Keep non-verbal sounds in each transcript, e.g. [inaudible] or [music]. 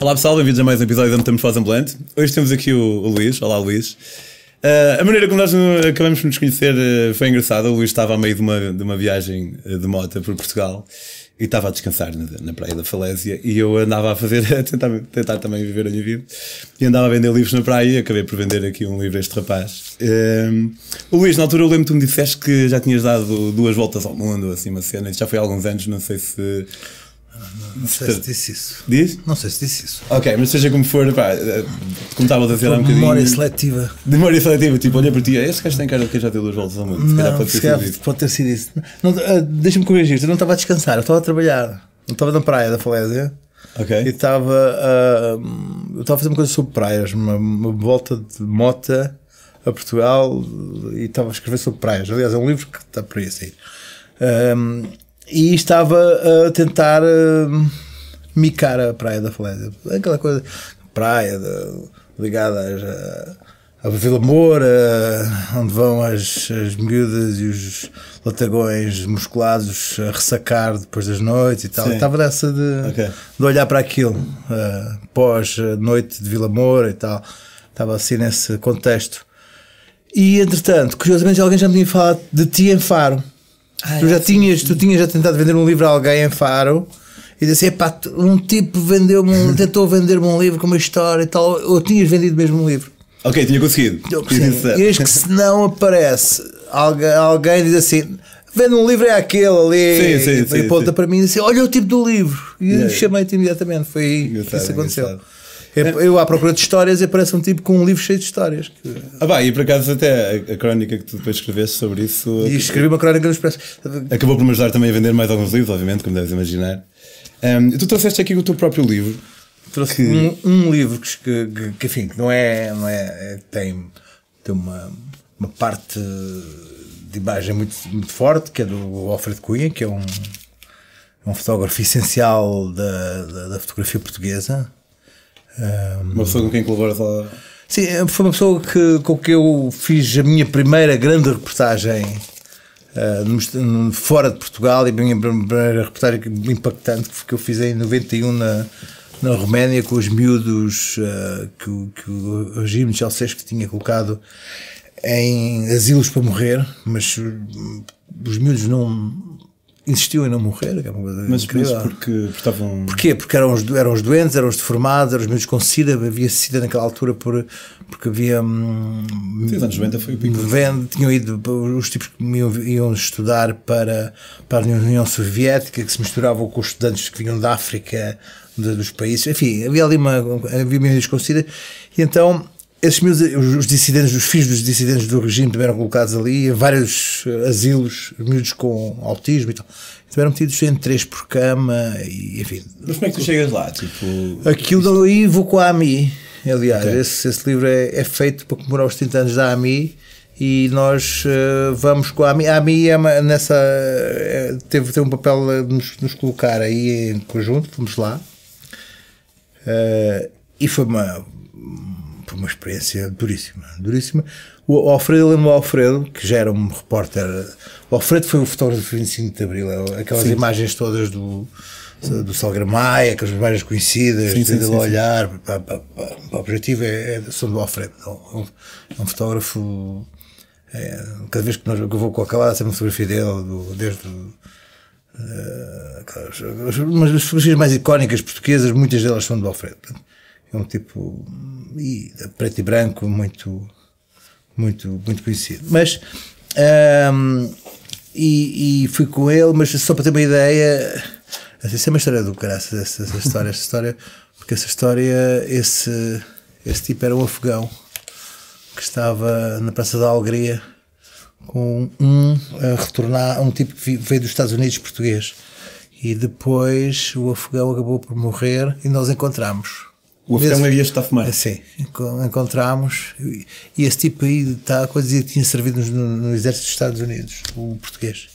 Olá pessoal, bem-vindos a mais um episódio da Metamorfose Ambulante. Hoje temos aqui o, o Luís. Olá Luís. Uh, a maneira como nós acabamos de nos conhecer uh, foi engraçada. O Luís estava a meio de uma, de uma viagem uh, de moto por Portugal e estava a descansar na, na praia da Falésia e eu andava a fazer, [laughs] a tentar, tentar também viver a minha vida e andava a vender livros na praia e acabei por vender aqui um livro a este rapaz. o Luís, na altura eu lembro que tu me disseste que já tinhas dado duas voltas ao mundo, assim uma cena, já foi há alguns anos, não sei se não sei se disse isso. Diz? Não sei se disse isso. Ok, mas seja como for, pá, eh, como estava a dizer há um bocadinho. Memória seletiva. Memória seletiva, tipo, olha para ti, este gajo tem cara de que já deu duas voltas ao mundo. Se calhar pode ter sido isso. Pode ter sido isso. Uh, Deixa-me corrigir, eu não estava a descansar, eu estava a trabalhar. Eu estava na praia da Falésia. Ok. E estava. Uh, eu estava a fazer uma coisa sobre praias, uma, uma volta de mota a Portugal e estava a escrever sobre praias. Aliás, é um livro que está por aí assim. Um, e estava a tentar uh, micar a Praia da Falésia. Aquela coisa, praia de, ligada a, a Vila Moura, onde vão as, as miúdas e os latagões musculados a ressacar depois das noites e tal. Estava nessa de, okay. de olhar para aquilo, uh, pós-noite de Vila Moura e tal. Estava assim nesse contexto. E entretanto, curiosamente, alguém já me tinha falado de ti em Faro. Ah, tu já é, tinhas, sim. tu tinhas já tentado vender um livro a alguém em Faro e disse, epá, um tipo vendeu-me, um, [laughs] tentou vender-me um livro com uma história e tal, ou tinhas vendido mesmo um livro. Ok, tinha conseguido. Sim, eis que se não aparece alguém, alguém diz assim, vende um livro é aquele ali sim, sim, e aponta para mim e diz assim, olha o tipo do livro. E yeah. chamei-te imediatamente, foi aí que isso aconteceu. Engraçado. Eu à procura de histórias e aparece um tipo com um livro cheio de histórias. Ah, bah, e por acaso até a, a crónica que tu depois escreveste sobre isso. E escrevi uma crónica no Expresso. Acabou por me ajudar também a vender mais alguns livros, obviamente, como deves imaginar. Um, tu trouxeste aqui o teu próprio livro. Trouxe que... um, um, livro que, que, que, enfim, que não é. Não é, é tem, tem uma, uma parte de imagem muito, muito forte, que é do Alfred Cunha, que é um, um fotógrafo essencial da, da, da fotografia portuguesa um, uma pessoa com quem colaboras lá? Sim, foi uma pessoa que, com que eu fiz a minha primeira grande reportagem uh, fora de Portugal e a minha primeira reportagem impactante que eu fiz em 91 na, na Roménia com os miúdos uh, que, que o regime de Ceausescu tinha colocado em asilos para morrer, mas os miúdos não insistiu em não morrer, que é uma coisa mas, incrível. Mas porque, porque estavam... Porquê? Porque eram os, eram os doentes, eram os deformados, eram os meus com SIDA, havia SIDA naquela altura por, porque havia... Hum, Sim, anos 90 foi o pico. Vende, tinham ido, os tipos que iam, iam estudar para, para a União Soviética, que se misturavam com os estudantes que vinham da África, de, dos países, enfim, havia ali uma... havia meus com SIDA, e então esses meus, os dissidentes, os filhos dos dissidentes do regime também eram colocados ali, em vários eh, asilos, miúdos com autismo e tal. Também eram metidos em três por cama e enfim. Mas como é que tu chegas lá? Tipo... Aquilo aí vou com a AMI. Aliás, okay. esse, esse, livro é, é, feito para comemorar os 30 anos da AMI e nós uh, vamos com a AMI. A AMI é uma, nessa, é, teve, teve um papel de nos, nos, colocar aí em conjunto, fomos lá. Uh, e foi uma foi uma experiência duríssima, duríssima. O Alfredo, lembro o Alfredo, que já era um repórter. O Alfredo foi o fotógrafo do 25 de Abril, é aquelas sim. imagens todas do, do Maia, aquelas imagens conhecidas, sim, sim, olhar. O objetivo é, é são do Alfredo. É um, é um fotógrafo. É, cada vez que, nós, que eu vou com aquela, sempre uma fotografia dele, do, desde. Uh, mas as fotografias mais icónicas portuguesas, muitas delas são do Alfredo. É um tipo e, preto e branco muito muito muito conhecido. Mas um, e, e, fui com ele, mas só para ter uma ideia, essa é uma história do caraças, essa, essa história, essa história, porque essa história, esse, esse tipo era um afegão que estava na Praça da Alegria com um a retornar, um tipo que veio dos Estados Unidos português. E depois o afegão acabou por morrer e nós encontramos o afegão havia estado a fumar. Sim, encontramos. E esse tipo aí está a coisa que tinha servido no, no, exército dos Estados Unidos, o português.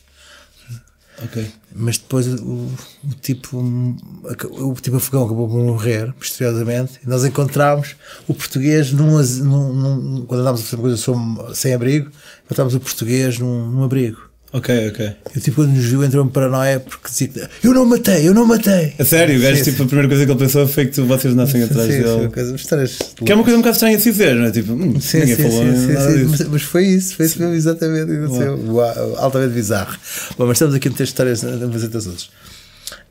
Ok. Mas depois o, o tipo o tipo afegão acabou por morrer misteriosamente e nós encontramos o português num, num, num quando andávamos a fazer uma coisa sem abrigo encontramos o português num, num abrigo Ok, ok. Eu, tipo, quando nos viu, entrou em paranoia porque dizia que eu não matei, eu não matei. A sério, o gajo, tipo, a primeira coisa que ele pensou foi que vocês nascem atrás Sim, dele. sim, coisa- histórias Que é uma coisa um bocado estranha de se dizer, não é? Tipo, hum, Sim, ninguém sim, falou sim, nada sim, disso. mas, foi isso, foi isso mesmo exatamente. aconteceu. Uau, altamente bizarro. Bom, mas estamos aqui a meter histórias a fazer todos outros.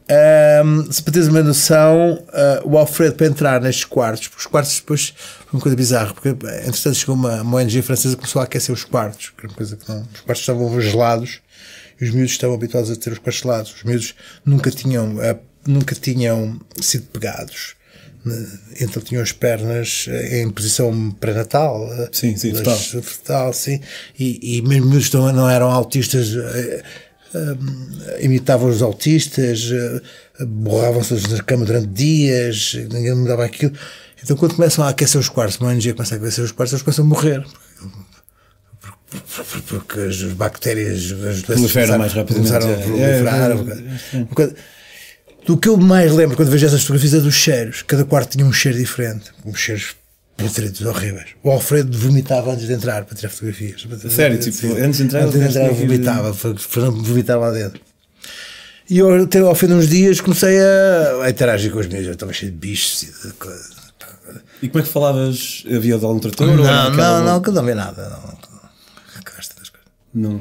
Ahm, se para teres uma noção, ah, o Alfredo para entrar nestes quartos, porque os quartos depois foi uma coisa bizarra, porque entretanto chegou uma, uma ONG francesa que começou a aquecer os quartos, que era uma coisa que não, os quartos estavam gelados e os miúdos estavam habituados a ter os quartos gelados. Os miúdos nunca tinham, ah, nunca tinham sido pegados. né? Então tinham as pernas eh, em posição pré-natal. Sim, sim, sim. E, e mesmo miúdos não, não eram autistas, eh, eh, imitavam os autistas, eh, borravam-se na cama durante dias, ninguém mudava aquilo. Então, quando começam a aquecer os quartos, uma ONG começa a aquecer os quartos, eles começam a morrer. Porque- Porque as bactérias, as doenças Proliferam mais rapidamente, começaram a é. proliferar. É, é, coisa- do que eu mais lembro quando vejo essas fotografias é dos cheiros. Cada quarto tinha um cheiro diferente. Uns cheiros putridos, horríveis. O Alfredo vomitava antes de entrar para tirar fotografias. Sério, tipo, antes de entrar, antes de entrar vomitava. Vomitava lá dentro. E eu, ao fim de uns dias, comecei a, a interagir com os meus. Eu estava cheio de bichos e de coisa. E como é que falavas? Havia de algum trator? Não, não, aquela- não, que não vi nada. Não. Não.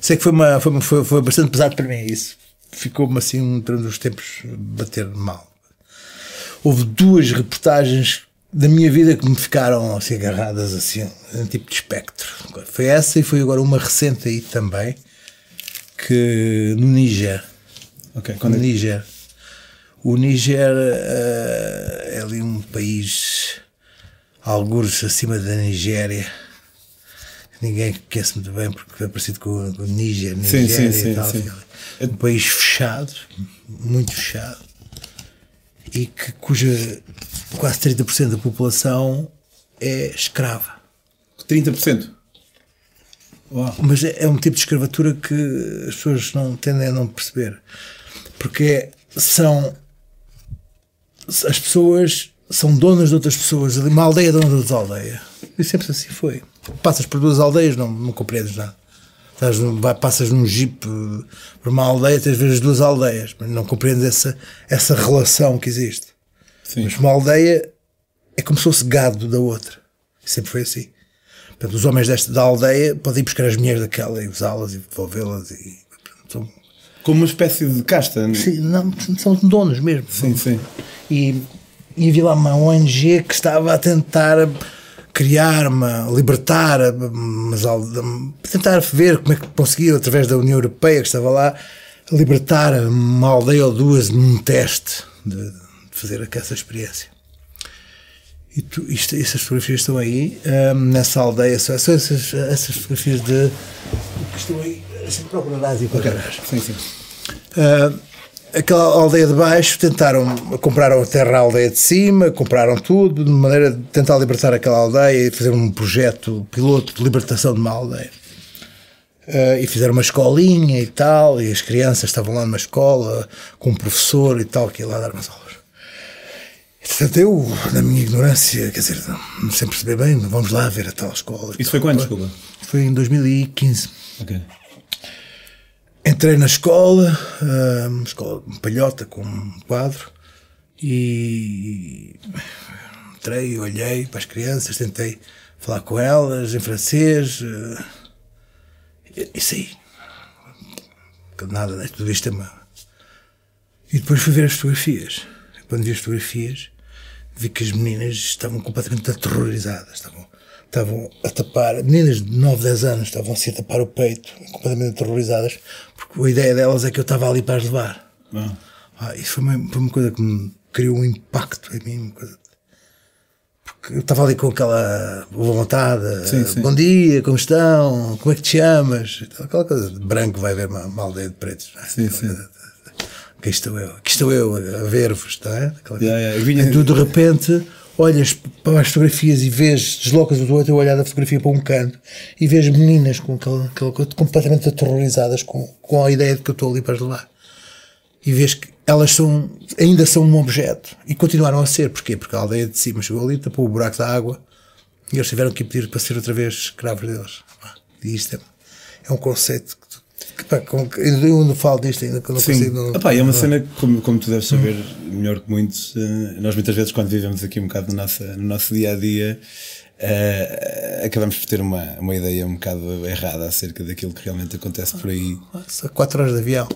Sei que foi, uma, foi, foi, foi bastante pesado para mim isso. Ficou-me assim durante os tempos bater mal. Houve duas reportagens da minha vida que me ficaram assim agarradas assim, um tipo de espectro. Foi essa e foi agora uma recente aí também, que no Níger. Ok, No quando é que- Níger. O Níger eh, é ali um país algures acima da Nigéria. Ninguém conhece muito bem porque é parecido com, com o Níger, Sim, Nigéria sim, sim, e tal. sim. É um país fechado, muito fechado, e que, cuja quase 30% da população é escrava. 30%. Uau. Mas é é um tipo de escravatura que as pessoas não tendem a não perceber. Porque são. As pessoas são donas de outras pessoas. Uma aldeia é dona de outra aldeia. E sempre assim foi. Passas por duas aldeias, não, não compreendes nada. Estás num- vai- passas num jeep eh, por uma aldeia, tens vezes duas aldeias, mas não compreendes essa, essa relação que existe. Sim. Mas uma aldeia é como se fosse gado da outra. Sempre foi assim. Portanto, os homens desta da aldeia podem ir buscar as mulheres daquela e usá-las e devolvê-las. E, são, Como uma espécie de casta. sim, não, são donos mesmo. Sim, sim. E, e havia lá uma ONG que estava a tentar criar, uma, libertar, mas tentar ver como é que conseguia, através da União Europeia que estava lá, libertar uma aldeia ou duas num teste de, de fazer essa experiência. E tu, isto, essas fotografias estão aí, hum, nessa aldeia, são, são essas, essas fotografias de. que estão aí, assim, procurarás e procurarás. Sim, sim. Ah, aquela aldeia de baixo tentaram, compraram a terra à aldeia de cima, compraram tudo, de maneira de tentar libertar aquela aldeia e fazer um projeto piloto de libertação de uma aldeia. Ah, e fizeram uma escolinha e tal, e as crianças estavam lá numa escola com um professor e tal, que ia lá dar umas aulas. Portanto, eu, na minha ignorância, quer dizer, não sem perceber bem, vamos lá ver a tal escola. Isso foi quando, desculpa? Foi em 2015. Ok. Entrei na escola, uma escola palhota com um quadro, e entrei, olhei para as crianças, tentei falar com elas em francês, ah, e- isso aí. Nada, né? tudo isto é uma. E depois fui ver as fotografias. Quando vi as fotografias, vi que as meninas estavam completamente aterrorizadas. Estavam, estavam a tapar, meninas de 9, 10 anos estavam assim a tapar o peito, completamente aterrorizadas, porque a ideia delas é que eu estava ali para as levar. Ah. Ah, isso foi uma, foi uma coisa que me criou um impacto em mim. Uma coisa, porque eu estava ali com aquela boa vontade. Sim, sim. Bom dia, como estão? Como é que te chamas? Aquela coisa de branco vai ver uma, uma aldeia de pretos. é? Sim, sim. Aqui estou eu, aqui estou eu a ver-vos, não é? Aquela Yeah, yeah, vinha- E de repente olhas para as fotografias e vês, deslocas o teu olhar da fotografia para um canto e vês meninas com aquela, aquela completamente aterrorizadas com, com a ideia de que eu estou ali para levar. E vês que elas são, ainda são um objeto e continuaram a ser. Porquê? Porque a aldeia de cima chegou ali, tapou o buraco da água e eles tiveram que ir pedir para ser outra vez escravos deles. E isto é, é um conceito que, que, pá, com, que eu não falo disto ainda, que eu não Sim. consigo. Não, Epá, é uma cena que, como, como tu deves saber melhor que muitos, eh, nós muitas vezes quando vivemos aqui um bocado no nosso, no nosso dia a dia, eh, acabamos por ter uma, uma ideia um bocado errada acerca daquilo que realmente acontece por aí. Nossa, quatro horas de avião.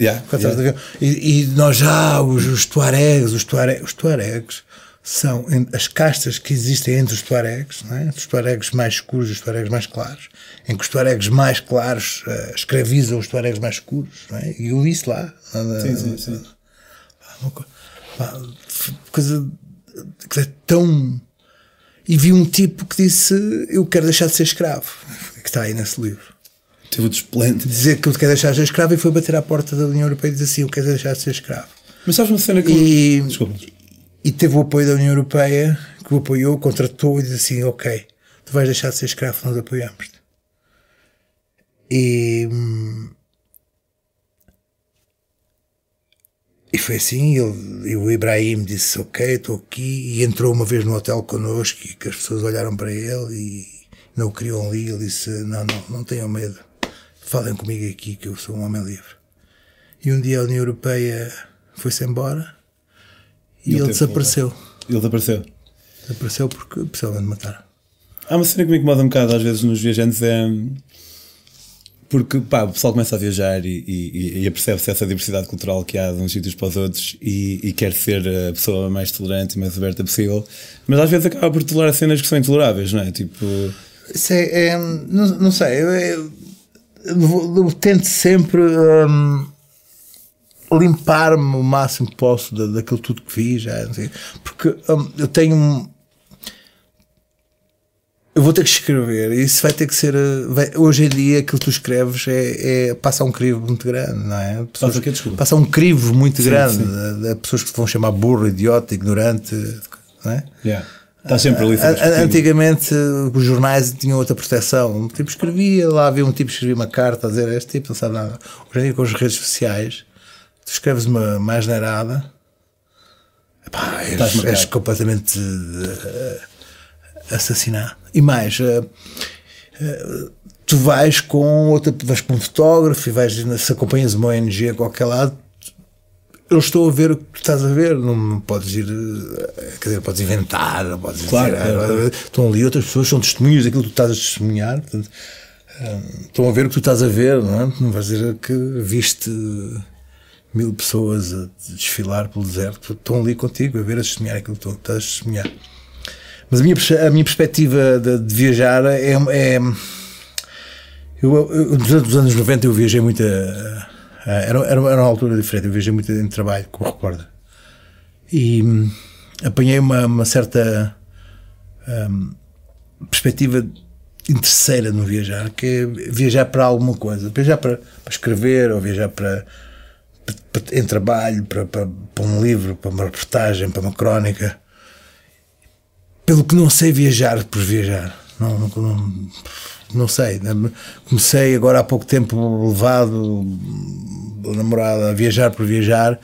Yeah, Quatro yeah. horas de avião. E, e nós já, os, os tuaregs, os, tuare, os tuaregs são as castas que existem entre os tuaregs, é? os tuaregs mais escuros e os tuaregs mais claros, em que os tuaregs mais claros eh, escravizam os tuaregs mais escuros, é? e eu vi isso lá. Sim, sim, sim. Uma co- pá, f- coisa é tão. E vi um tipo que disse: Eu quero deixar de ser escravo, [laughs] que está aí nesse livro. Teve o desplante. Dizer que eu quero deixar de ser escravo e foi bater à porta da União Europeia e dizer assim: Eu quero deixar de ser escravo. Mas sabes uma cena que. E, Desculpa. E teve o apoio da União Europeia, que o apoiou, contratou e disse assim: Ok, tu vais deixar de ser escravo, nós apoiamos-te. E. E foi assim, ele, e o Ibrahim disse, ok, estou aqui, e entrou uma vez no hotel connosco, e que as pessoas olharam para ele e não o queriam ali, ele disse, não, não, não tenham medo, falem comigo aqui que eu sou um homem livre. E um dia a União Europeia foi-se embora, e Ele ele, desapareceu. Ele desapareceu. Desapareceu porque possivelmente mataram. Há uma cena que me incomoda um bocado às vezes nos viajantes é. Porque pá, o pessoal começa a viajar e, e, e apercebe-se essa diversidade cultural que há de uns sítios para os outros e, e quer ser a pessoa mais tolerante e mais aberta possível, mas às vezes acaba por tolerar cenas que são intoleráveis, não é? Tipo, Isso é, é- não, não sei, eu, eu- eu eu tento sempre hum, limpar-me o máximo que posso da, daquilo tudo que fiz, já, porque hum, eu tenho um- eu vou ter que escrever e isso vai ter que ser uh, vai- hoje em dia aquilo que tu escreves é, é passa um crivo muito grande não é? Pessoas-? Desculpa. passa um crivo muito grande sim. de, de pessoas que te vão chamar burro, idiota, ignorante não é? yeah. está sempre ali. Antigamente uh, os jornais tinham outra proteção. Um tipo escrevia, lá havia um tipo que escrevia uma carta a dizer este tipo não sabe nada. Hoje em dia com as redes sociais, tu escreves uma mais neirada, epá, és, és completamente uh, assassinado. E mais, uh, uh, tu vais com outra, vais com um fotógrafo e vais, se acompanhas uma ONG a qualquer lado, eu estou a ver o que tu estás a ver, não podes ir, eh, quer dizer, podes inventar, não podes Claro, dizer, claro. ah, estão ali outras pessoas, são testemunhas daquilo que tu estás a testemunhar, portanto, estão a ver o que tu estás a ver, não é? Não vais dizer que viste mil pessoas a desfilar pelo deserto, estão ali contigo a ver, a testemunhar aquilo que estás a testemunhar. Mas a minha, a minha perspectiva de, de viajar é. é eu, eu, anos- nos anos 90 eu viajei muito. a- a- era, era, uma altura diferente, eu viajei muito em trabalho, como recorda. E hum, apanhei uma, uma certa hum, perspectiva interesseira no viajar, que é viajar para alguma coisa, viajar para, para escrever ou viajar para- em trabalho, para, para, para um livro, para uma reportagem, para uma crónica. Pelo que não sei viajar por viajar. Não, não, não, não sei. né? Comecei agora há pouco tempo levado a namorada a viajar por viajar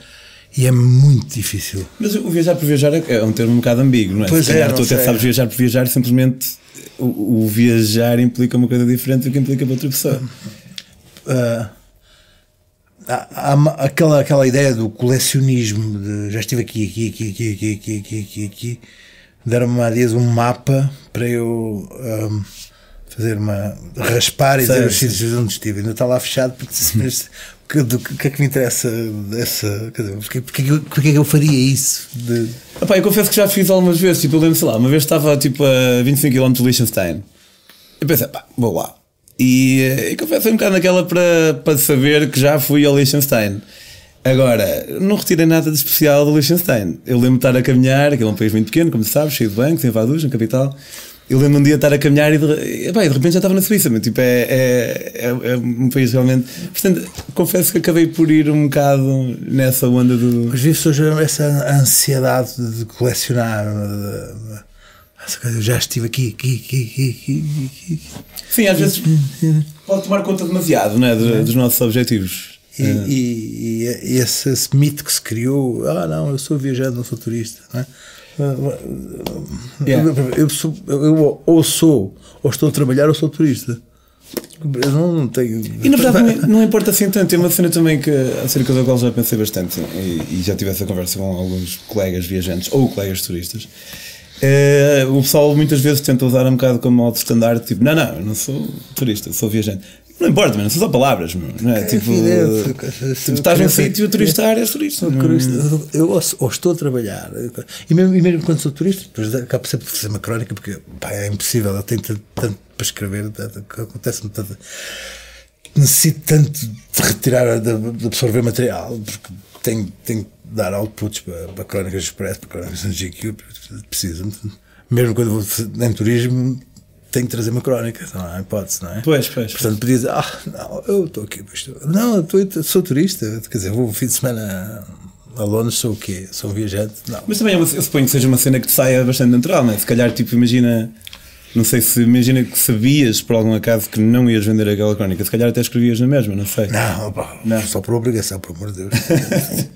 e é muito difícil. Mas o viajar por viajar é é um termo um bocado ambíguo, não é? Pois Se é, calhar não tu até sei. sabes viajar por viajar, simplesmente o, o viajar implica uma coisa diferente do que implica para outra pessoa. Ah, há, há aquela, aquela ideia do colecionismo de já estive aqui, aqui, aqui, aqui, aqui, aqui, aqui, aqui, aqui. deram-me há dias um mapa para eu ahm, fazer uma raspar e dizer os sítios onde estive. Ainda está lá fechado porque mas, que, do, que é que me interessa dessa. Quer dizer, porque, porque, é que eu- porque é que eu faria isso? De, Epá, eu confesso que já fiz algumas vezes, tipo, eu lembro, sei lá, uma vez estava tipo a 25 km de Liechtenstein. Eu pensei, pá, vou lá. E, eh, e confesso um bocado naquela para, para saber que já fui ao Liechtenstein. Agora, não retirei nada de especial do Liechtenstein. Eu lembro de estar a caminhar, aquele é um país muito pequeno, como sabes, cheio de bancos, em Vaduz, na capital. Eu lembro um dia de estar a caminhar e de, e de repente já estava na Suíça. Mas, tipo, é, é, é, é um país realmente. Portanto, confesso que acabei por ir um bocado nessa onda do. mas vive-se hoje essa ansiedade de colecionar. de- eu já estive aqui, aqui, aqui, aqui, aqui. Sim, às vezes pode tomar conta demasiado né, de- dos nossos objetivos. E, e- e- e esse, esse mito que se criou, ah não, eu sou viajante, não sou turista. Não é? Yeah. eu, eu sou- eu ou sou, ou estou a trabalhar, ou sou turista. eu não, não tenho. E na verdade não, não importa assim tanto. É uma cena também que, acerca da qual já pensei bastante e, e já tive essa conversa com alguns colegas viajantes ou colegas turistas. É, o pessoal muitas vezes tenta usar um bocado como modo standard, tipo, não, não, eu não sou turista, sou viajante. Não importa, não são só palavras, não é? é tipo, tipo, estás num sítio a turistar, és turista. Eu ou, ou, estou a trabalhar, e mesmo, e mesmo quando sou turista, depois acabo sempre de fazer uma crónica, porque pá, é impossível, eu tenho tanto, tanto para escrever, acontece-me tanto. Necessito tanto de retirar, de, de absorver material, porque tenho, tenho dar outputs para, para crónicas express, para crónicas no GQ, preciso. Mesmo quando vou em turismo, tenho que trazer uma crónica, não há hipótese, não é? Pois, pois. Portanto, podia dizer, ah, não, eu estou aqui, estou... não, eu estou, sou turista, quer dizer, vou um fim de semana a Londres, sou o quê? Sou um viajante? Não. Mas também é eu suponho que seja uma cena que te saia bastante natural, não é? Se calhar, tipo, imagina. Não sei se imagina que sabias por algum acaso que não ias vender aquela crónica, se calhar até escrevias na mesma, não sei. Não, pá, não. só por obrigação, por amor de Deus. [laughs]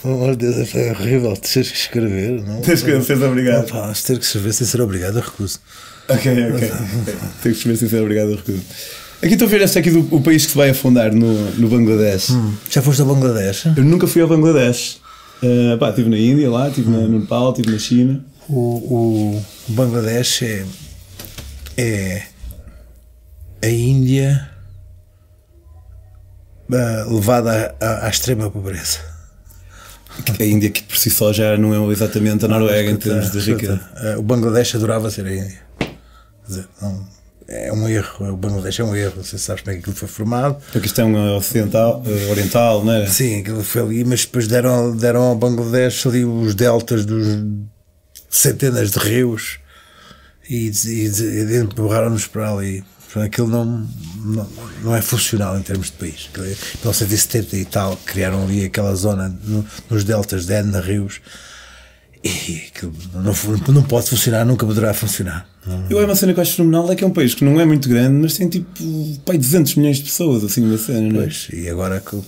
por amor de Deus, é horrível teres que escrever, não? Tens que ser obrigado. Não, pá, se ter que escrever sem ser obrigado, eu recuso. Ok, ok. [laughs] Tenho que escrever ser obrigado, eu recuso. Aqui estou a ver esta aqui do o país que se vai afundar no, no Bangladesh. Hum, já foste ao Bangladesh? Eu nunca fui ao Bangladesh. Uh, pá, estive na Índia lá, estive hum. no Nepal, estive na China. O, o Bangladesh é, é a Índia uh, levada à, à, extrema pobreza. A Índia, que por si só já não é exatamente a Noruega em termos de riqueza. Uh, o Bangladesh adorava ser a Índia. Quer dizer, não, é um erro, o Bangladesh é um erro, não sei se sabes como é que aquilo foi formado. A questão é ocidental, eh, oriental, não é? Sim, aquilo foi ali, mas depois deram, deram ao Bangladesh ali os deltas dos centenas de rios e, e, e empurraram-nos para ali. Aquilo não, não, não é funcional em termos de país. Em 1970 e tal, criaram ali aquela zona no, nos deltas de N rios e aquilo não, não pode funcionar, nunca poderá funcionar. Eu é uma cena que eu acho fenomenal, é que é um país que não é muito grande, mas tem tipo pai, 200 milhões de pessoas assim na cena, não é? Pois, e agora com,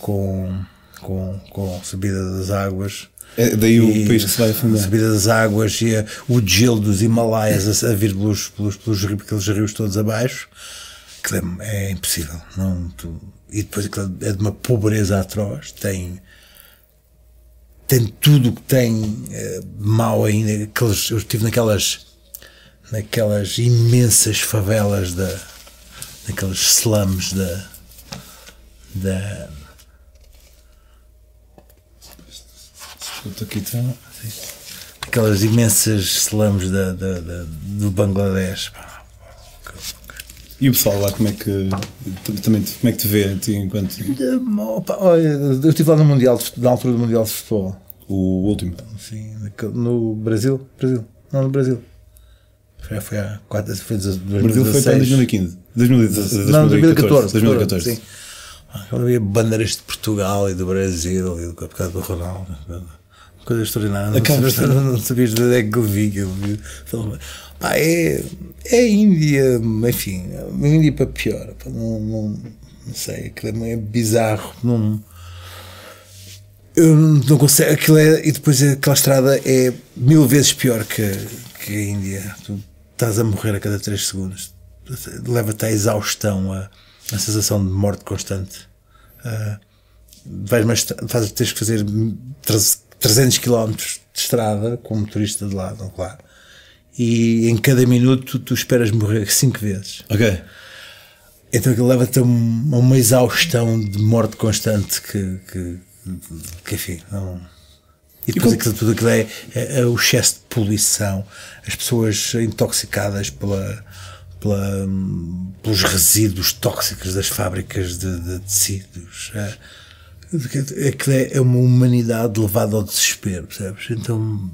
com, com a subida das águas. É daí o país que se vai afundar. A subida das águas e a, o gelo dos Himalaias a, a vir pelos, pelos, pelos, aqueles rios todos abaixo, é, é impossível. Não, tu, e depois é de uma pobreza atroz. Tem tem tudo o que tem é, mau ainda. Aqueles, eu estive naquelas naquelas imensas favelas da naqueles slums da da aqui está aquelas imensas slums da, da, da, do Bangladesh e o pessoal lá, como é que também como é que te vê ti, enquanto. Eu estive lá no Mundial, na altura do Mundial de Futebol. O último? Sim, no Brasil. Brasil. Não, no Brasil. Já foi há 4, foi 2016. O Brasil foi para 2015. 2016, não, 2014. 2014. Sim. Quando havia bandeiras de Portugal e do Brasil e do Campeonato do Ronaldo. Coisa extraordinária. Não, não sabias de onde é que eu vi. Eu vi. Pá, é, é Índia, enfim, a Índia para pior. Pá, não, não, não sei, aquilo é bizarro. Não, eu não consigo. Aquilo é, e depois aquela estrada é mil vezes pior que, que a Índia. Tu estás a morrer a cada 3 segundos. Leva-te à exaustão, a, a sensação de morte constante. Uh, vais mais, faz, tens que fazer 300 km de estrada com um motorista de lado, claro. E em cada minuto tu esperas morrer 5 vezes. Ok. Então aquilo leva-te a, uma exaustão de morte constante que, que, que enfim, não e depois e aquilo, tudo aquilo é, é, é, o excesso de poluição, as pessoas intoxicadas pela, pela, pelos resíduos tóxicos das fábricas de, de tecidos. É, é, é uma humanidade levada ao desespero, percebes? Então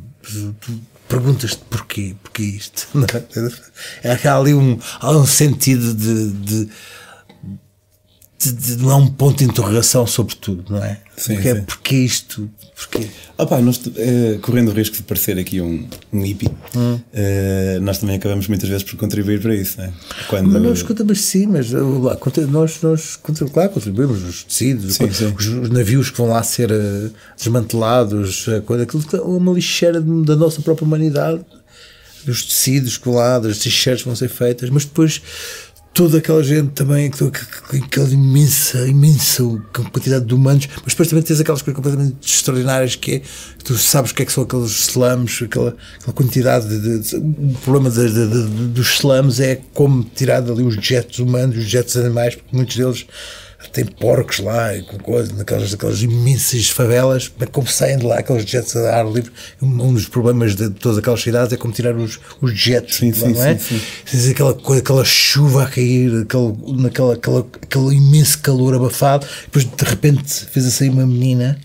perguntas-te porquê, porquê isto? [laughs] É? Há ali um, há um sentido de, de de, de, não há um ponto de interrogação sobre tudo, não é? Sim, porque, sim. porque isto? Porquê? Ah, pá, nós, eh, correndo o risco de parecer aqui um, um hippie, hum. eh, nós também acabamos muitas vezes por contribuir para isso, não é? Quando... Mas nós contribuímos sim, mas lá, nós, nós claro, contribuímos os tecidos, sim. Os, os, navios que vão lá ser uh, desmantelados, quando aquilo é uma lixeira da nossa própria humanidade, dos tecidos colados, as t-shirts vão ser feitas, mas depois toda aquela gente também, aquela imensa, imensa quantidade de humanos, mas depois também tens aquelas coisas completamente extraordinárias que é, tu sabes o que é que são aqueles slums, aquela, aquela quantidade de, de, o problema de, de, dos slums é como tirar dali os jets humanos, os jets animais, porque muitos deles tem porcos lá e com coisas, naquelas, naquelas imensas favelas, mas como saem de lá aqueles jets a ar livre, um dos problemas de todas aquelas cidades é como tirar os, os jets, sim, lá, sim, não é? Sim, sim. aquela coisa, aquela chuva a cair, aquele, naquela, aquela, aquele imenso calor abafado, depois de repente fez a sair uma menina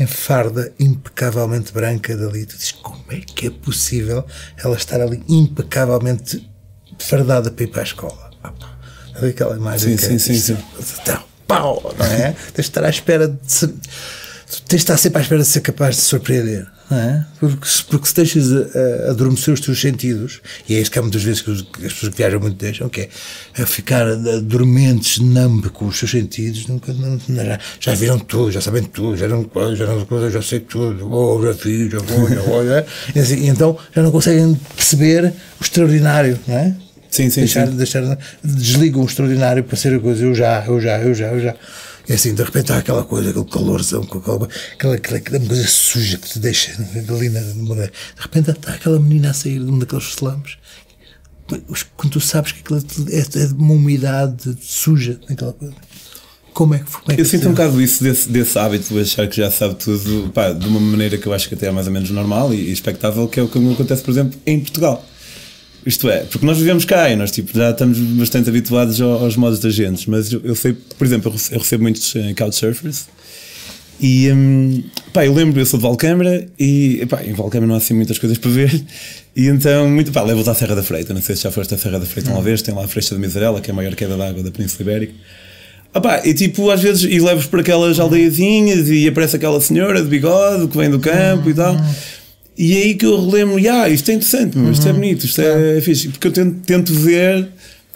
em farda impecavelmente branca dali, tu dizes, como é que é possível ela estar ali impecavelmente fardada para ir para a escola? Aquela imagem sim, que sim, é, sim, sim. Tá, pau, não é? tens de estar à espera de se, tens de estar sempre à espera de ser capaz de surpreender, não é? Porque, porque se deixas a, a adormecer os teus sentidos, e é isso que há muitas vezes que, os, que as pessoas que viajam muito deixam, que é a ficar dormentes, numb com os seus sentidos, nunca, não, já, já viram tudo, já sabem tudo, já não, já não já sei tudo, oh, já fiz, já vou, já vou, é? e, assim, e então já não conseguem perceber o extraordinário, não é? Sim, sim, deixar, sim. deixar, desligam o extraordinário para ser a coisa, eu já, eu já, eu já, eu já. E assim, de repente há aquela coisa, aquele calorzão, aquela, aquela, aquela, coisa suja que te deixa ali na, na De repente está aquela menina a sair de um daqueles slums. Quando tu sabes que aquilo é, é de uma umidade suja, aquela coisa. Como é que como é que Eu sinto um bocado isso desse, desse hábito de achar que já sabe tudo pá, de uma maneira que eu acho que até é mais ou menos normal e, e expectável, que é o que acontece, por exemplo, em Portugal. Isto é, porque nós vivemos cá e nós tipo, já estamos bastante habituados aos modos da gente, mas eu, eu sei, por exemplo, eu recebo muitos uh, couchsurfers e um, pá, eu lembro, eu sou de Valcâmara e pá, em Valcâmara não há assim muitas coisas para ver e então, muito, pá, levo-os à Serra da Freita, não sei se já foste à Serra da Freita uma vez, tem lá a Freixa da Miserela, que é a maior queda d'água da Península Ibérica. Ah pá, e tipo, às vezes, e levo-os para aquelas aldeiazinhas e aparece aquela senhora de bigode que vem do campo e tal. E é aí que eu relembro, ah, isto é interessante, mas isto é bonito, isto é, é fixe, porque eu tento, tento ver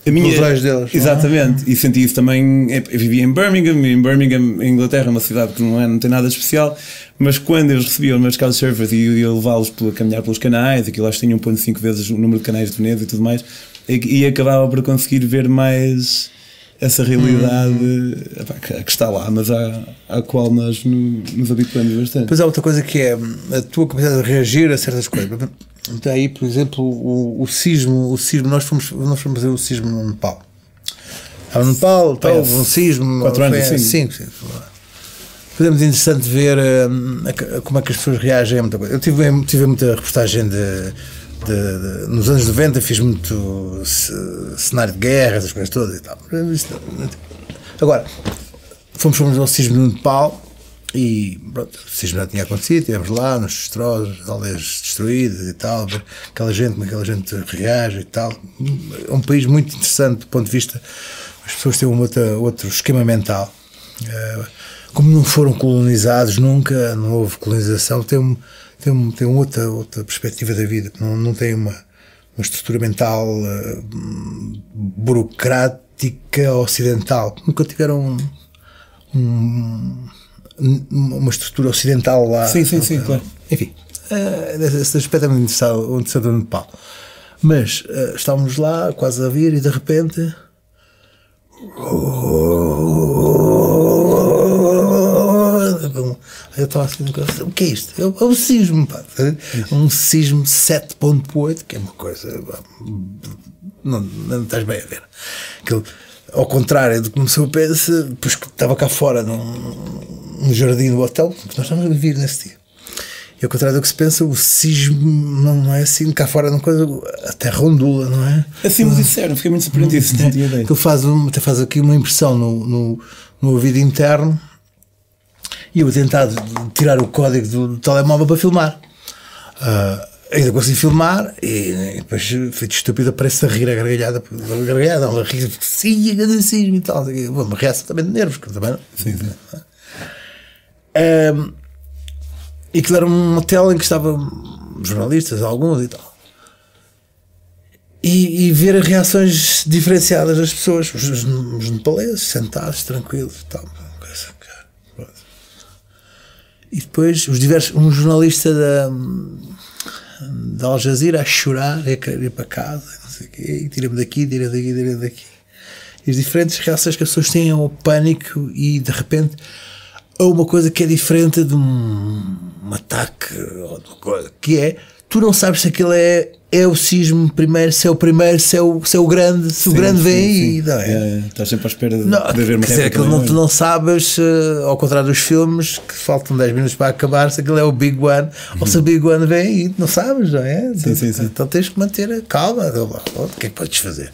a minha. Os deles. Exatamente, e senti isso também. Eu vivia em Birmingham, em Birmingham, em Inglaterra, uma cidade que não, é, não tem nada especial, mas quando eles recebiam os meus couchsurfers e eu ia levá-los a caminhar pelos canais, aquilo acho que tinha 1,5 vezes o número de canais de Veneza e tudo mais, e, e acabava por conseguir ver mais essa realidade hum. epá, que, está lá, mas à, à qual nós no, nos habituamos bastante. Pois há outra coisa que é a tua capacidade de reagir a certas coisas. Então, aí, por exemplo, o, o sismo, o sismo, nós fomos, nós fomos fazer o sismo no Nepal. Estava no Nepal, houve um sismo. Quatro anos, sim. Cinco, sim. Foi muito interessante ver um, como é que as pessoas reagem a muita coisa. Eu tive, tive muita reportagem de de, de, nos anos 90 fiz muito cenário de guerra, essas coisas todas e tal. Agora, fomos, fomos ao sismo no Nepal e pronto, o sismo já tinha acontecido, estivemos lá nos destroços, aldeias destruídas e tal, aquela gente, como aquela gente reage e tal. É um país muito interessante do ponto de vista, as pessoas têm um outro esquema mental. Eh, como não foram colonizados nunca, não houve colonização, tem um tem, tem outra, outra perspectiva da vida, não, não tem uma, uma estrutura mental uh, burocrática ocidental. Nunca tiveram um, um, uma estrutura ocidental lá. Sim, sim, sim, claro. Enfim, uh, esse aspecto é muito interessante, interessante no Nepal. Mas uh, estávamos lá, quase a vir, e de repente. [laughs] Eu estava assim, o que é isto? É, é um sismo, pá. É um sismo 7.8, que é uma coisa. Não, não estás bem a ver. Aquilo, ao contrário do que me se pensa, depois que estava cá fora num, num jardim do hotel, que nós estávamos a vir nesse dia. E ao contrário do que se pensa, o sismo não, é assim, cá fora não coisa, a terra ondula, não é? Assim me disseram, fiquei muito surpreendido. É, aquilo faz, até faz aqui uma impressão no, no, no ouvido interno e eu tentar tirar o código do telemóvel para filmar. Uh, ainda consegui filmar e, depois, feito estúpido, aparece a rir a gargalhada, a gargalhada, a rir, sim, e tal. Uma reação também de nervos, que também Sim, sim. Um, e aquilo era um hotel em que estavam jornalistas, alguns e tal. E, e ver as reações diferenciadas das pessoas, os, os nepaleses, sentados, tranquilos e tal. E depois os diversos, um jornalista da, da Al Jazeera a chorar, a querer ir para casa, não sei o quê, tira-me daqui, tira-me daqui, tira-me daqui. E as diferentes reações que as pessoas têm ao pânico e de repente a uma coisa que é diferente de um, um ataque ou de uma coisa, que é tu não sabes se aquilo é, é o sismo primeiro, se é o primeiro, se é o, se é o grande, se o grande Sim, vem sim, sim. não é? É, Estás sempre à espera de, Não, de haver uma quer dizer, aquilo não, tu não sabes, eh, ao contrário dos filmes, que faltam 10 minutos para acabar, se aquilo é o Big One ou se o Big One vem aí, não sabes, não é? Sim, sim, sim. Então tens que manter a calma. Então, O que é que podes fazer?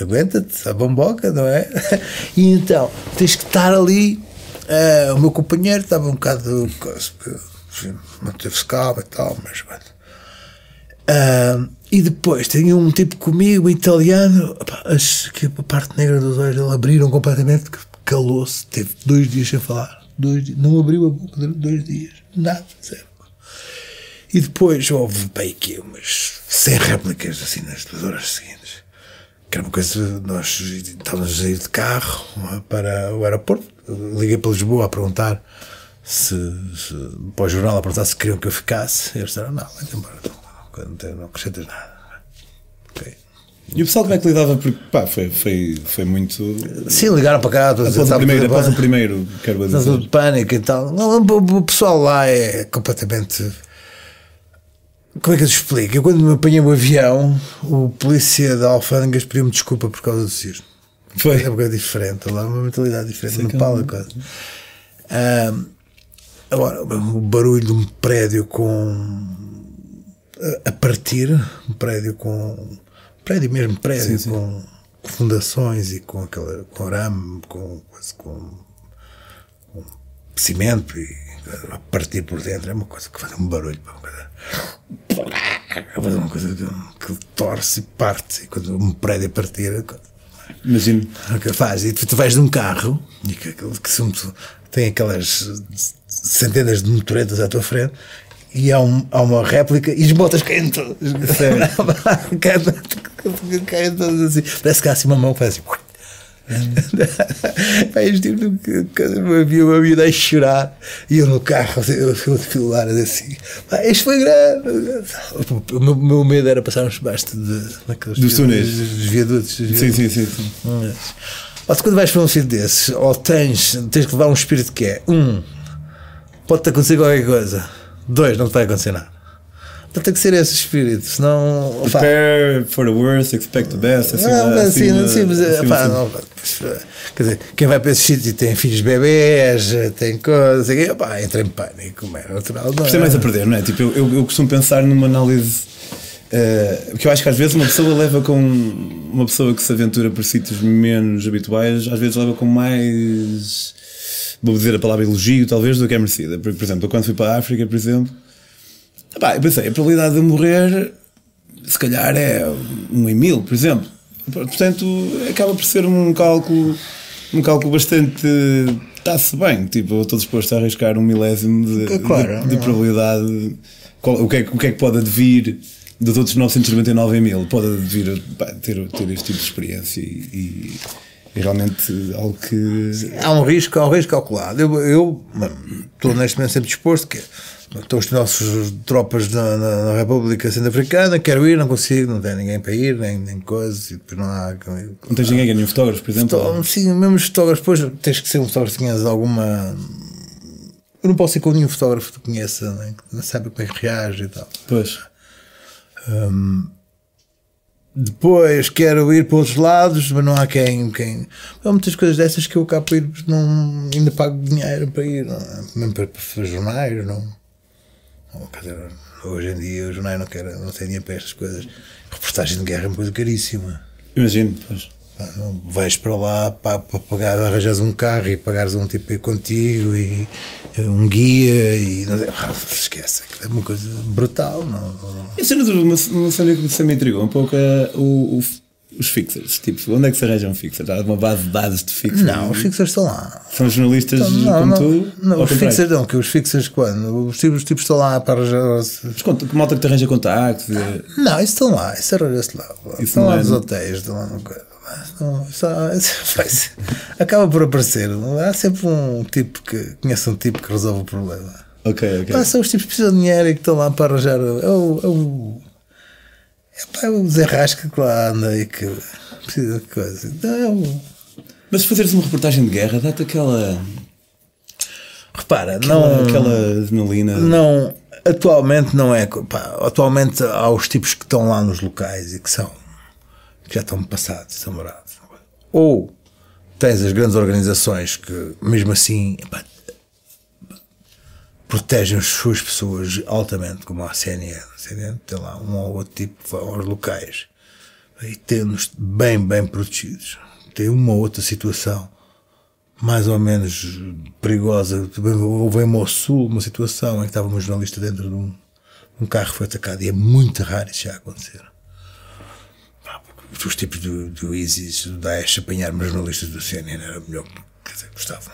Aguenta-te, a bomboca, não é? [laughs] E então tens que estar ali. eh, o meu companheiro estava um bocado. Manteve-se calmo e tal, mas. E depois tenho um tipo comigo, italiano, as, que a parte negra dos olhos dele abriram completamente, que calou-se, teve dois dias sem falar, dois não abriu a boca durante dois dias, nada, zero. E depois houve bem aqui umas 100 réplicas assim nas duas horas seguintes. Que era uma coisa, nós estávamos a ir de carro para o aeroporto. Liguei para Lisboa a perguntar se, se para o jornal a perguntar se queriam que eu ficasse. E eles disseram: não, vai embora, não, não, tem- não acrescentas nada. Ok. E o pessoal como é que lidava? Porque pá, foi, foi, foi muito. Sim, ligaram para cá. Após o estavam primeiro, após o primeiro, quero dizer. tudo de pânico e tal. O o pessoal lá é completamente. Como é que eu te explico? Eu, quando me apanhei o avião, o polícia da Alfândegas pediu-me desculpa por causa do sismo. Foi. É uma coisa diferente, lá uma mentalidade diferente. Sei Nepal é é. Ahm, agora, o barulho de um prédio com. A- partir, um prédio com. prédio mesmo, prédio Sim, sim. com fundações e com aquela. com arame, com. quase com cimento e a partir por dentro é uma coisa que faz um barulho, uma coisa, faz uma coisa que, que torce e parte. E quando um prédio partir, Imagino. que faz? E tu, tu vais num carro e que, que, que são- tem aquelas centenas de motoretas à tua frente. E há, um, há uma réplica e as botas caem todas. caem, caem todas assim. Parece que há assim uma mão que faz assim. [laughs] Pá, este tipo havia me havia a chorar e eu no carro assim, eu fui filar assim pá, isto foi grande o meu, meu medo era passarmos debaixo de, daqueles Dos túneis. dos viadutos, dos Sim, sim, sim. sim. mas, ou tu quando vais para um sítio desses, ou tens, tens que levar um espírito que é: um, pode-te acontecer qualquer coisa, dois, não te vai acontecer nada. Então tem que ser esse espírito, senão. opá, Prepare for the worst, expect the best. Assim, não, assim, acima- assim, mas, é, acima, pá, assim. não, quer dizer, quem vai para esses sítios tem filhos bebês, tem coisas, quê, opá, entra em pânico, como é natural. Não, Isto é é? mais a perder, não é? Tipo, eu, eu, eu costumo pensar numa análise. eh, porque eu acho que às vezes uma pessoa leva com. Uma pessoa que se aventura por sítios menos habituais, às vezes leva com mais. Vou dizer a palavra elogio, talvez, do que é merecida. Por, por exemplo, eu quando fui para a África, por exemplo, pá, eu pensei, a probabilidade de eu morrer, se calhar é um em mil, por exemplo. Portanto, acaba por ser um cálculo, um cálculo bastante. Está-se bem, tipo, eu estou disposto a arriscar um milésimo de, Claro, de- de não. probabilidade. Qual- o, que é, que- o que é que pode advir dos outros 999 em mil? Pode advir pá, ter, ter este tipo de experiência e, e- e realmente algo que. Há um risco, há um risco calculado. Eu, eu estou neste momento sempre disposto que estão os nossos tropas na, na- na República Centro-Africana, quero ir, não consigo, não tem ninguém para ir, nem, nem coisa, e depois não há. Não tens ninguém, nenhum fotógrafo, por exemplo? Sim, mesmo os fotógrafos, depois tens que ser um fotógrafo que tenhas alguma. Eu não posso ir com nenhum fotógrafo que conheça, né? que não sabe como é que reage e tal. Pois. Depois quero ir para outros lados, mas não há quem. quem... Há muitas coisas dessas que eu cá para ir, não, ainda pago dinheiro para ir, não é? mesmo para, para jornais. Não, não, dizer, hoje em dia os jornais não, querem, não têm dinheiro para estas coisas. Reportagem de guerra é uma coisa caríssima. Imagino, pois. Vais para lá para, para pagar, arranjas um carro e pagares um tipo aí contigo e eh, um guia e não esquece, é uma coisa brutal. Não, não- E a cena uma, uma cena que me intrigou um pouco é o- os fixers. Tipo, onde é que se arranjam fixers? Há uma base de dados de fixers? não, os fixers estão lá. São jornalistas Não, como não, tu? não, os fixers não, que os fixers quando? Os tipos, os tipos estão lá para arranjar. Mas conta, que malta que te arranja contactos? e- Não, isso estão lá, isso arranja-se lá. Isso estão lá é- nos hotéis, estão lá no. Mas não, só- [laughs] faz- acaba por aparecer. é? Há sempre um tipo que conhece um tipo que resolve o problema. Ok, ok. Pá, são os tipos que precisam de dinheiro e que estão lá para arranjar. É o. É o, é, é o Zé Rasca que lá anda e que precisa de coisa. Então é. Mas se fazeres uma reportagem de guerra, dá-te aquela. Repara, aquela, não. aquela adrenalina. Não, atualmente não é. Pá, atualmente há os tipos que estão lá nos locais e que são. que já estão passados, estão morados. Ou tens as grandes organizações que, mesmo assim, pá, protegem as suas pessoas altamente, como a CNN. A CNN tem lá um ou outro tipo que aos locais e tem-nos bem, bem protegidos. Tem uma ou outra situação mais ou menos perigosa. Houve em Mossul uma situação em que estava um jornalista dentro de um, um carro que foi atacado e é muito raro isso já acontecer. Os tipos do, do ISIS, do Daesh, apanhar-me jornalistas do CNN era melhor. Dizer, gostavam.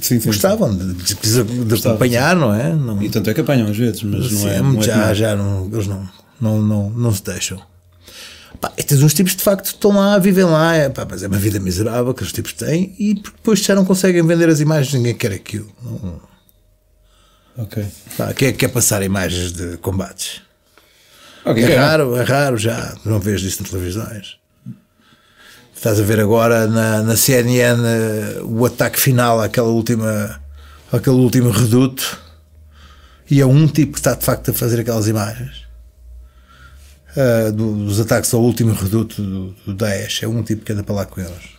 Sim, sim, Gostavam de, de, de, de acompanhar, não é? Não, E tanto é que apanham às vezes, mas não é. Não é já, comum. já não, eles não, não, não, não se deixam. Pá, e tens uns tipos de facto que estão lá, vivem lá, é, pá, mas é uma vida miserável que os tipos têm e depois já não conseguem vender as imagens, ninguém quer aquilo. Não, Ok. pá, quem é que quer passar imagens de combates? Ok, É raro, é raro já, não vês isso nas televisões. Estás a ver agora na, na CNN eh, o ataque final àquela última, àquele último reduto e é um tipo que está de facto a fazer aquelas imagens do- dos ataques ao último reduto do, do Daesh. É um tipo que anda para lá com eles.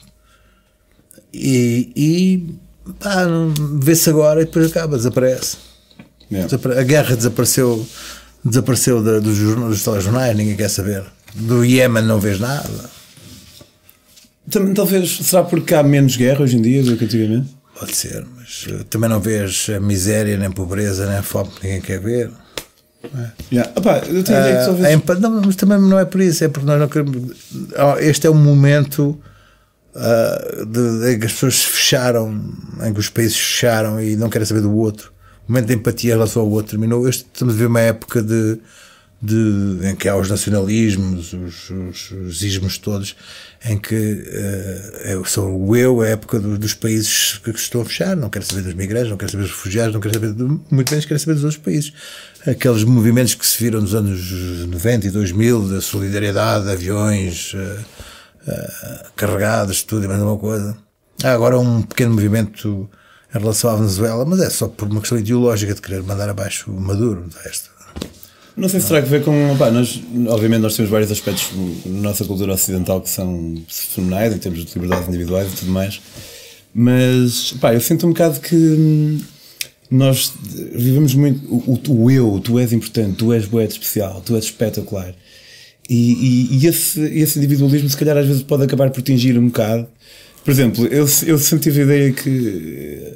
E, e pá, vê-se agora e depois acaba, desaparece. Yeah. A guerra desapareceu, desapareceu da- dos, jornais, dos telejornais, ninguém quer saber. Do Iémen não vês nada. Também, talvez, será porque há menos guerra hoje em dia do que antigamente? Pode ser, mas eh, também não vês a miséria, nem pobreza, nem fome que ninguém quer ver. Yeah. Opa, eu tenho a ideia que talvez. é empa- não, mas também não é por isso, é porque nós não queremos. Este é um momento ah, de, em que as pessoas se fecharam, em que os países fecharam e não querem saber do outro. O momento de empatia em relação ao outro terminou. Este, estamos a ver uma época de, de, em que há os nacionalismos, os, os, os ismos todos, em que eh, eu sou o eu, a época do- dos países que estão a fechar, não quero saber dos migrantes, não quero saber dos refugiados, não quero saber, de, muito menos quero saber dos outros países. Aqueles movimentos que se viram nos anos 90 e 2000, da solidariedade, de aviões eh, eh, carregados, tudo e mais alguma coisa. Há agora um pequeno movimento em relação à Venezuela, mas é só por uma questão ideológica de querer mandar abaixo o Maduro, de resto. Não sei se terá que ver com. Nós, obviamente, nós temos vários aspectos na nossa cultura ocidental que são fenomenais em termos de liberdades individuais e tudo mais, mas pá, eu sinto um bocado que hum, nós vivemos muito. O, o- o eu, tu és importante, tu és boé especial, tu és espetacular. E, e- e esse, esse individualismo, se calhar, às vezes pode acabar por tingir um bocado. Por exemplo, eu, eu sempre tive a ideia que,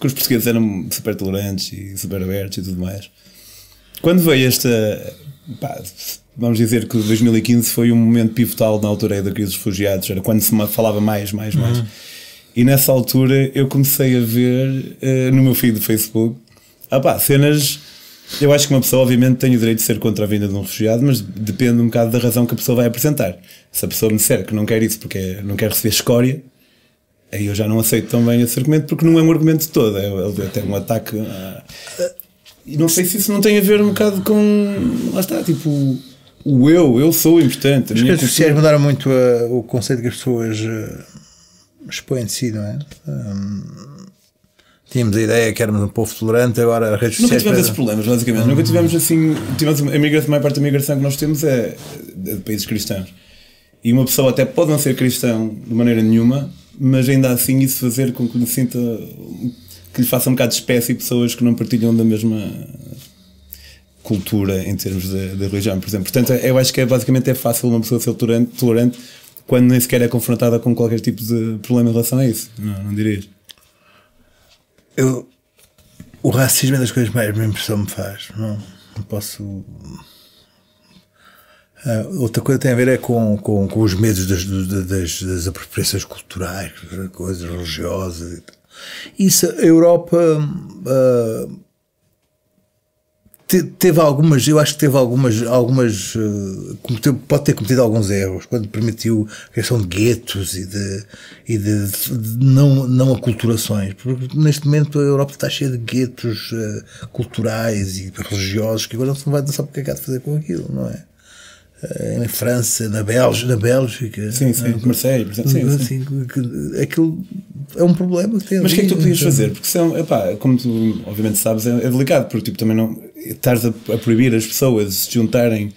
que os portugueses eram super tolerantes e super abertos e tudo mais. Quando veio esta. pá, vamos dizer que 2015 foi um momento pivotal na altura da crise dos refugiados, era quando se falava mais, mais, mais. E nessa altura eu comecei a ver eh, no meu feed do Facebook ah pá, cenas. Eu acho que uma pessoa, obviamente, tem o direito de ser contra a vinda de um refugiado, mas depende um bocado da razão que a pessoa vai apresentar. Se a pessoa me disser que não quer isso porque não quer receber escória, aí eu já não aceito tão bem esse argumento porque não é um argumento todo, é é até um ataque. a- e não sei se isso não tem a ver um bocado com. Lá está, tipo. O eu, eu sou importante. As redes sociais mudaram muito eh, o conceito que as pessoas eh, expõem de si, não é? Hum, tínhamos a ideia que éramos um povo tolerante, agora as redes Nunca sociais. tivemos esses problemas, basicamente. Nunca tivemos assim. Tivemos a migração, a maior parte da migração que nós temos é de países cristãos. E uma pessoa até pode não ser cristão de maneira nenhuma, mas ainda assim isso fazer com que lhe sinta. Que lhe faça um bocado de espécie pessoas que não partilham da mesma cultura em termos de, religião, por exemplo. Portanto, eu acho que é, basicamente é fácil uma pessoa ser tolerante, tolerante quando nem sequer é confrontada com qualquer tipo de problema em relação a isso. Não, não dirias? Eu, o racismo é das coisas mais me impressão me faz. Não, não posso. Ah, outra coisa tem a ver é com, com, com os medos das, das, das apropriações culturais, coisas religiosas. e tal. Isso, a Europa te- teve algumas, eu acho que teve algumas, algumas cometeu- pode ter cometido alguns erros quando permitiu a criação de guetos e de, e de, de não, não aculturações, porque neste momento a Europa está cheia de guetos eh, culturais e religiosos que agora não se vai sabe o que é que há de fazer com aquilo, não é? Em França, na Bélgica, na Bélgica. Sim, sim, eh, Marseille, por exemplo. Sim, sim. assim, aquilo é um problema que tem Mas o que é que tu podias fazer? Porque são, epá, como tu obviamente sabes, é, é delicado, porque tipo, também não estás a, a proibir as pessoas de se juntarem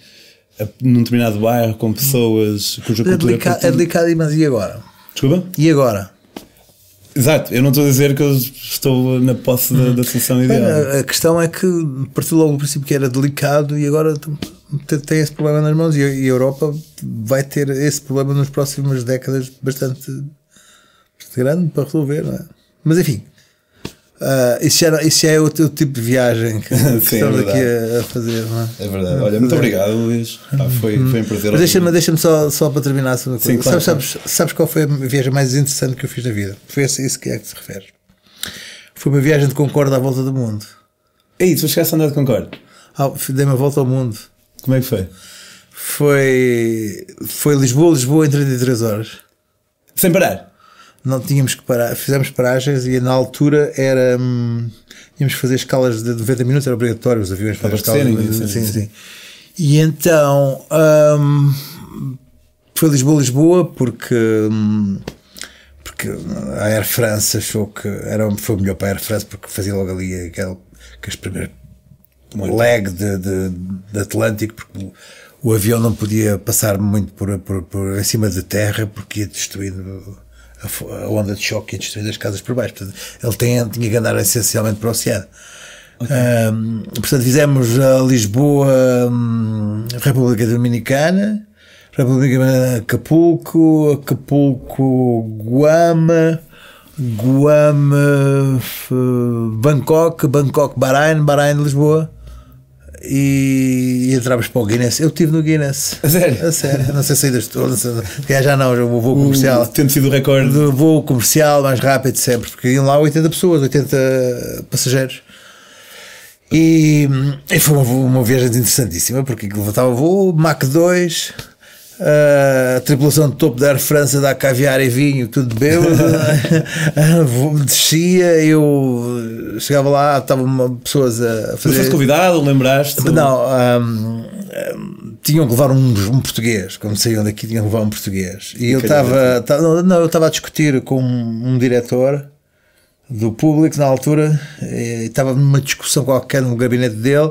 a, num determinado bairro com pessoas cuja É cultura. delicado, é delicado, mas e agora? Desculpa? E agora? Exato, eu não estou a dizer que eu estou na posse da, da solução ideal. A, a questão é que partiu logo do princípio que era delicado e agora tem, esse problema nas mãos e a, Europa vai ter esse problema nas próximas décadas bastante, bastante grande para resolver, não é? Mas enfim, ah, isso, já, isso já é outro tipo de viagem [laughs] que, Sim, é estamos aqui verdade. a, a fazer, não é? É verdade. Olha, muito obrigado, Luís. Pá, foi, foi um prazer. Mas deixa-me deixa só, só para terminar coisa. Sim, claro, sabes, sabes, sabes qual foi a viagem mais interessante que eu fiz na vida? Foi esse, isso que é que se refere. Foi uma viagem de Concorde à volta do mundo. Ei, tu chegaste a andar de Concorde. Ah, dei uma volta ao mundo. Como é que foi? Foi, foi Lisboa, Lisboa em 33 horas. Sem parar. Não tínhamos que parar, fizemos paragens e na altura era. hum, tínhamos que fazer escalas de 90 minutos, era obrigatório, os aviões fazem escalas 90 sim, sim, sim. E então hum, foi Lisboa, Lisboa, porque. hum, porque a Air France achou que era, foi melhor para a Air France porque fazia logo ali aquele, aqueles primeiros leg de, de, de Atlântico, porque o, avião não podia passar muito por, por, por em cima de terra porque ia destruindo a, a onda de choque, ia destruindo as casas por baixo. Portanto, ele tem, tinha que andar essencialmente para o oceano. Ahm, portanto, fizemos a Lisboa, hum, República Dominicana, República Dominicana, Acapulco, Acapulco, Guama, f- Bangkok, Bangkok, Bahrein, Bahrein, Lisboa. E, e entramos para o Guinness. Eu estive no Guinness. A sério? A sério. Não sei saídas todas. se calhar já não, já o voo comercial. Tendo sido o recorde. Do voo comercial mais rápido sempre, porque iam lá 80 pessoas, 80 passageiros. E, e foi uma, uma viagem interessantíssima, porque levantava voo, Mach 2, a tripulação de topo da Air France dá caviar e vinho, tudo bêbado. [laughs] Voo- Descia, eu chegava lá, estavam pessoas a fazer. foste convidado, lembraste? Não, hum, hum, tinham que levar um, um português. Quando saíam daqui, tinham que levar um português. E eu estava. ta- Não, eu estava a discutir com um, um diretor do público na altura. E estava numa discussão qualquer no gabinete dele.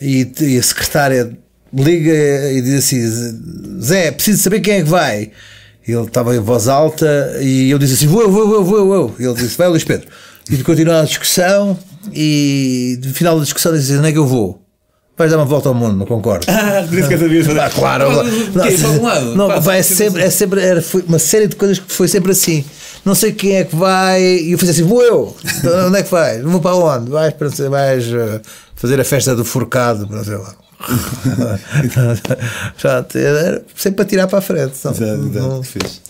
E, e a secretária liga e diz assim: Zé, preciso saber quem é que vai. Ele estava em voz alta e eu disse assim: Vou, vou, vou, eu, vou. Ele disse: Vai, Luís Pedro. E continua a discussão. E no final da discussão disse: Onde é que eu vou? Vais dar uma volta ao mundo, não concordo. Ah, por isso que eu sabia fazer. Ah, claro, não, para não, vai sempre sempre, é sempre era, foi uma série de coisas que foi sempre assim. Não sei quem é que vai, e eu fiz assim: vou eu. Então, onde é que vais? Vou para onde? Vais, para, vais uh, fazer a festa do forcado, não sei lá. [laughs] Era sempre para tirar para a frente. Não, Exato, não- exato, que fixe.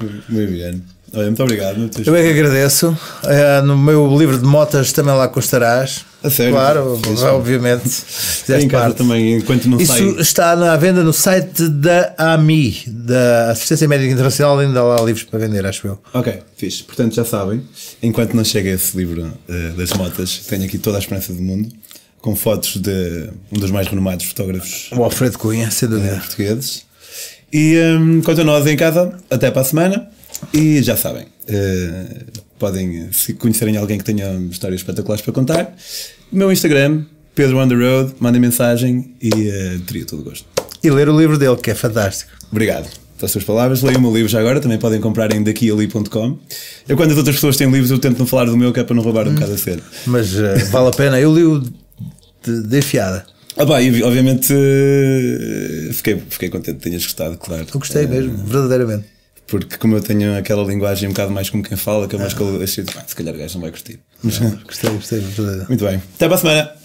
[laughs] Muito bem. Olha, muito obrigado. Muito eu é que agradeço. Eh, no meu livro de motas também lá constarás. A sério? Claro, Fixe. obviamente. Em casa parte. também, enquanto não Isso sai. está à venda no site da AMI, da Assistência Médica Internacional, ainda há lá livros para vender, acho eu. Ok, fixe. Portanto, já sabem, enquanto não chega esse livro eh, das motas, tenho aqui toda a esperança do mundo, com fotos de um dos mais renomados fotógrafos O Alfredo Cunha, sem dúvida. portugueses. E um, quanto a nós em casa, até para a semana. E já sabem, eh, podem, se conhecerem alguém que tenha histórias espetaculares para contar, o meu Instagram, Pedro on the Road, mandem mensagem e eh, teria todo o gosto. E ler o livro dele, que é fantástico. Obrigado pelas suas palavras. Leiam o meu livro já agora, também podem comprar em daquiali.com. Eu, quando as outras pessoas têm livros, eu tento não falar do meu, que é para não roubar um bocado a cena. Mas eh, vale a pena. Eu li-o de, de enfiada. Ah, pá, e, obviamente eh, fiquei, fiquei contente que tenhas gostado, claro. Eu gostei mesmo, verdadeiramente. Porque como eu tenho aquela linguagem um bocado mais como quem fala, que é mais que eu achei, se calhar o gajo não vai curtir. Mas, Gostei, gostei, verdadeiramente. muito bem. Até para a semana.